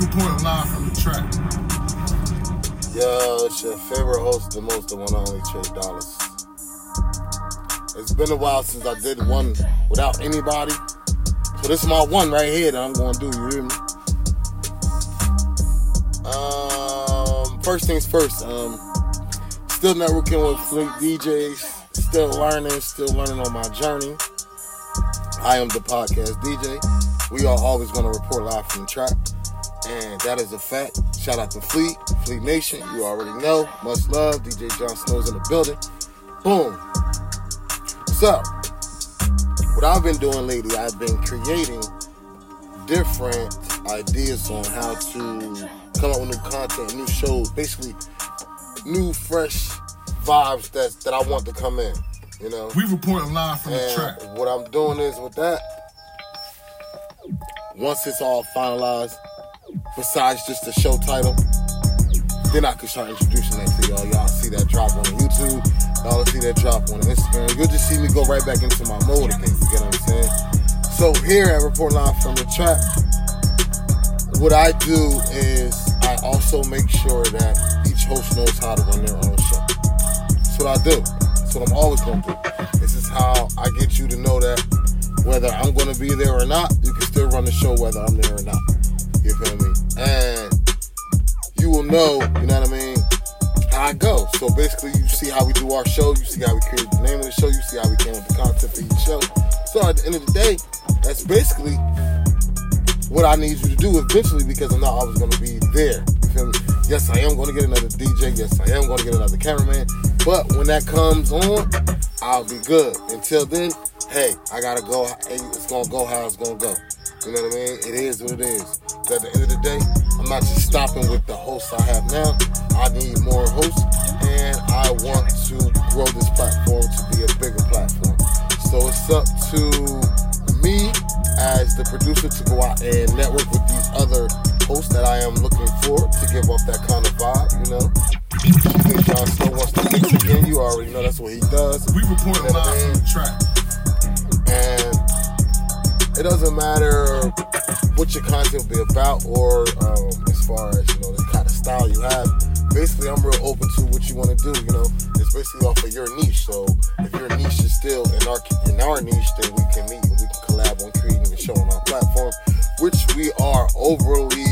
reporting live from the trap. Yo, it's your favorite host, the most, the one and only Trey Dollars. It's been a while since I did one without anybody. So this is my one right here that I'm gonna do, you hear me? Um first things first, um still networking with Fleet DJs, still learning, still learning on my journey. I am the podcast DJ. We are always gonna report live from the track. And that is a fact. Shout out to Fleet, Fleet Nation. You already know. Much love. DJ John Snow's in the building. Boom. So, what I've been doing lately, I've been creating different ideas on how to come up with new content, new shows, basically new fresh vibes that that I want to come in. You know. We reporting live from the And track. what I'm doing is with that, once it's all finalized, besides just the show title, then I can start introducing that to y'all. Y'all see that drop on YouTube, y'all see that drop on Instagram. You'll just see me go right back into my mode again. You get what I'm saying? So here at Report Live from the Trap, what I do is I also make sure that each host knows how to run their own show. That's what I do. That's what I'm always gonna do. This is how I get you to know that whether I'm gonna be there or not, you can still run the show whether I'm there or not. You feel me? And you will know, you know what I mean, how I go. So basically you see how we do our show, you see how we create the name of the show, you see how we came up with the content for each show. So at the end of the day, that's basically what I need you to do eventually because I'm not always gonna be there. You feel me? Yes, I am gonna get another DJ. Yes, I am gonna get another cameraman. But when that comes on, I'll be good. Until then, hey, I gotta go. It's gonna go how it's gonna go. You know what I mean? It is what it is. But at the end of the day, I'm not just stopping with the hosts I have now. I need more hosts, and I want to grow this platform to be a bigger platform. So it's up to me as the producer to go out and network with these other hosts that I am looking for to give off that kind of vibe, you know. John Snow wants to mix again, you already know that's what he does. We reporting You know what I live from the trap. And it doesn't matter what your content will be about or um, as far as, you know, the kind of style you have. Basically, I'm real open to what you want to do, you know. It's basically off of your niche. So if your niche is still in our in our niche, then we can meet and we can collab on creating a show on our platform, which we are overly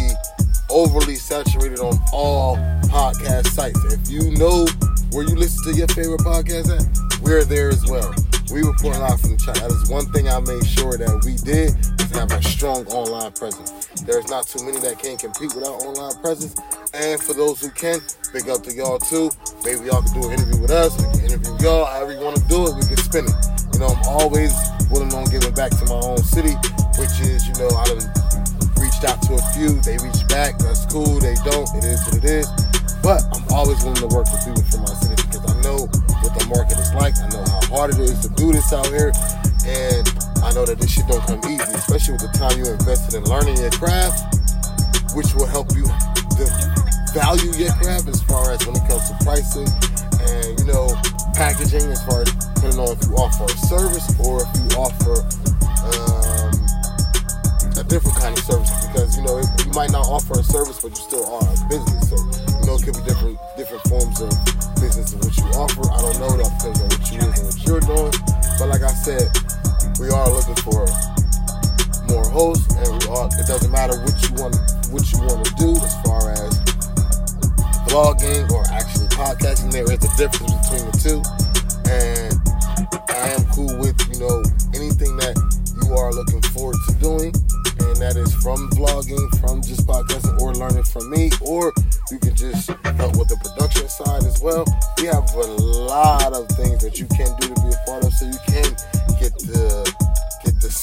overly saturated on all podcast sites. If you know where you listen to your favorite podcast at, we're there as well. We report live from chat. That is one thing I made sure that we did was have a strong online presence. There's not too many that can compete with our online presence. And for those who can, big up to y'all too. Maybe y'all can do an interview with us. We can interview y'all. However you want to do it, we can spin it. You know, I'm always willing on giving back to my own city, which is, you know, I have reached out to a few. They reached back. That's cool. They don't. It is what it is. But I'm always willing to work with people from my city because I know what the market is like. I know how hard it is to do this out here. And I know that this shit don't come easy, especially with the time you invested in learning your craft, which will help you value your craft as far as when it comes to pricing and, you know, packaging as far as depending on if you offer a service or if you offer um, a different kind of service because you know you might not offer a service, but you still are a business. So know it could be different different forms of business in which you offer. I don't know that depends on what you is and what you're doing. But like I said, we are looking for more hosts, and we are. It doesn't matter what you want what you want to do as far as blogging or actually podcasting. There is a difference between the two, and I am cool with you know anything that you are looking forward to doing, and that is from vlogging, from just podcasting, or learning from me, or you can just help with the production side as well. We have a lot of things that you can do to be a part of, so you can get the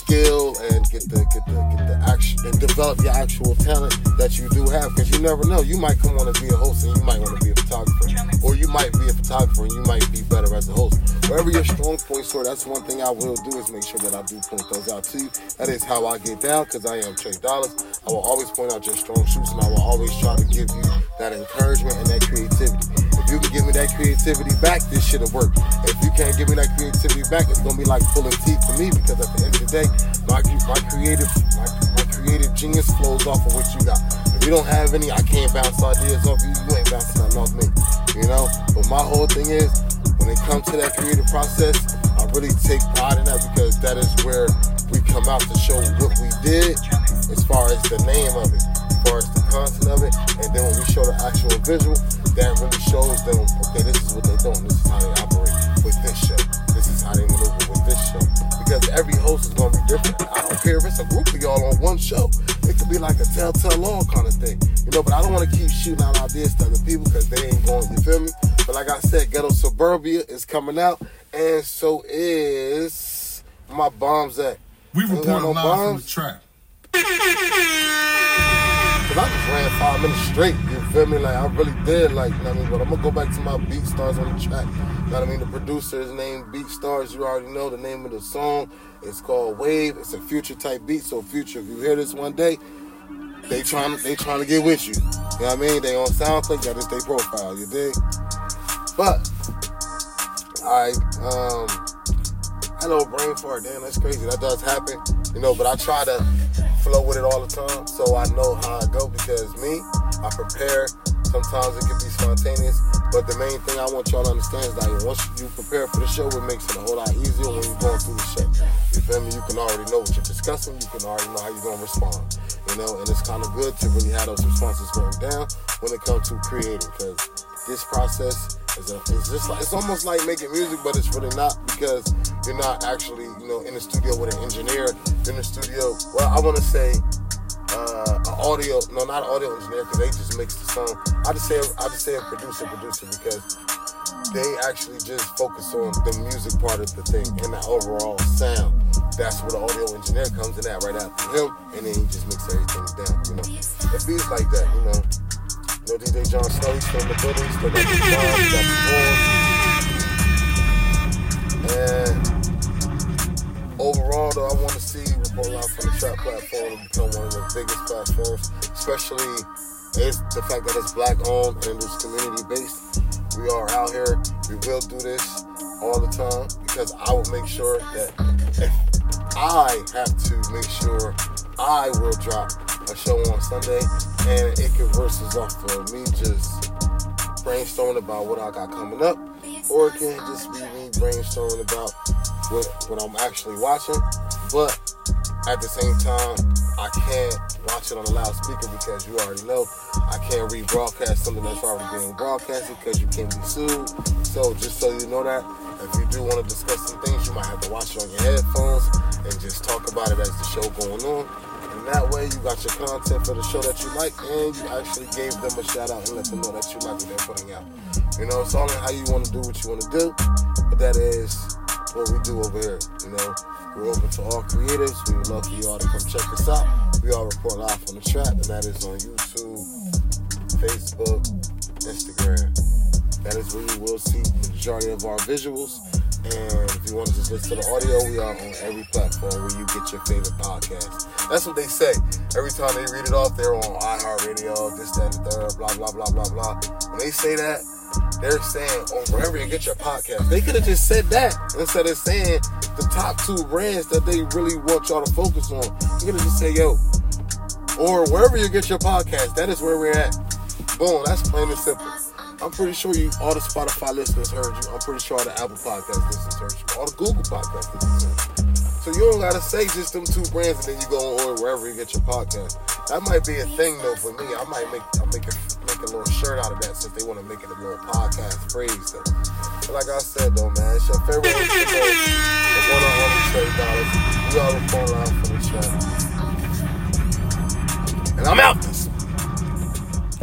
skill and get the get the get the action and develop your actual talent that you do have because you never know. You might come on to be a host and you might want to be a photographer. Or you might be a photographer and you might be better as a host. Wherever your strong points are that's one thing i will do is make sure that i do point those out to you. That is how i get down because i am trey dollars. I will always point out your strong suits and i will always try to give you that encouragement and that creativity you can give me that creativity back this shit'll work if you can't give me that creativity back it's gonna be like pulling teeth for me because at the end of the day my, my creative my, my creative genius flows off of what you got if you don't have any, I can't bounce ideas off you. You ain't bouncing nothing off me. You know? But my whole thing is, when it comes to that creative process, I really take pride in that because that is where we come out to show what we did as far as the name of it, as far as the content of it, and then when we show the actual visual, that really shows them, okay, this is what they're doing, this is how they operate with this show, this is how they maneuver with this show. Because every host is gonna be different. I don't care if it's a group of y'all on one show. It could be like a tell-tell all kind of thing, you know. But I don't want to keep shooting out ideas to other people because they ain't going. You feel me? But like I said, Ghetto Suburbia is coming out, and so is my bombs at. We Ain't got report no live from the trap. Cause I just ran five minutes straight, you feel me? Like I really did, like, you know what I mean? But I'm gonna go back to my Beat Stars on the track. You know what I mean? The producer is named Beat Stars. You already know the name of the song. It's called Wave. It's a future type beat. So future, if you hear this one day, they trying they trying to get with you. You know what I mean? They on SoundClick, got this they profile, you dig? But I um hello brain fart, damn, that's crazy. That does happen. You know, but I try to flow with it all the time so I know how I go because me, I prepare. Sometimes it can be spontaneous, but the main thing I want y'all to understand is that once you prepare for the show, it makes it a whole lot easier when you're going through the show. You feel me? You can already know what you're discussing. You can already know how you're gonna respond. You know, and it's kind of good to really have those responses written down when it comes to creating because this process is a, it's just like it's almost like making music, but it's really not because you're not actually you know in the studio with an engineer. In the studio. Well, I want to say uh, an audio, no, not audio engineer because they just mix the song. I just say I just say a producer, producer because they actually just focus on the music part of the thing and the overall sound. That's where the audio engineer comes in at right after him, and then he just mixes everything down. You know, it feels like that. You know. You know, DJ John Snow, he's in the building, he's got the bomb, the. And overall, though, I want to see Report Live from the Trap platform become one of the biggest platforms, especially it's the fact that it's black owned and it's community based. We are out here, we will do this all the time because I will make sure that I have to make sure I will drop a show on Sunday and it converses off of me just brainstorming about what I got coming up, or it can just be me brainstorming about what what I'm actually watching. But at the same time, I can't watch it on a loudspeaker because you already know I can't rebroadcast something that's already being broadcasted because you can be sued. So just so you know that, if you do want to discuss some things, you might have to watch it on your headphones and just talk about it as the show going on. And that way, you got your content for the show that you like, and you actually gave them a shout out and let them know that you like what they're putting out. You know, it's all in how you want to do what you want to do, but that is what we do over here. You know, we're open to all creatives. We would love for you all to come check us out. We all report live on the trap, and that is on YouTube, Facebook, Instagram. That is where you will see the majority of our visuals. And if you want to just listen to the audio, we are on every platform where you get your favorite podcast. That's what they say. Every time they read it off, they're on iHeartRadio, this, that, and third, blah, blah, blah, blah, blah. When they say that, they're saying, oh, wherever you get your podcast. They could have just said that instead of saying the top two brands that they really want y'all to focus on. You could have just say, yo, or wherever you get your podcast, that is where we're at. Boom, that's plain and simple. I'm pretty sure you, all the Spotify listeners heard you. I'm pretty sure all the Apple Podcast listeners heard you. All the Google Podcast listeners. So you don't gotta say just them two brands and then you go on wherever you get your podcast. That might be a thing though for me. I might make I make a make a little shirt out of that since they want to make it a little podcast phrase. Though. But like I said though, man, it's your favorite one. The one on one Trey Dollars. We the phone line for the. And I'm out.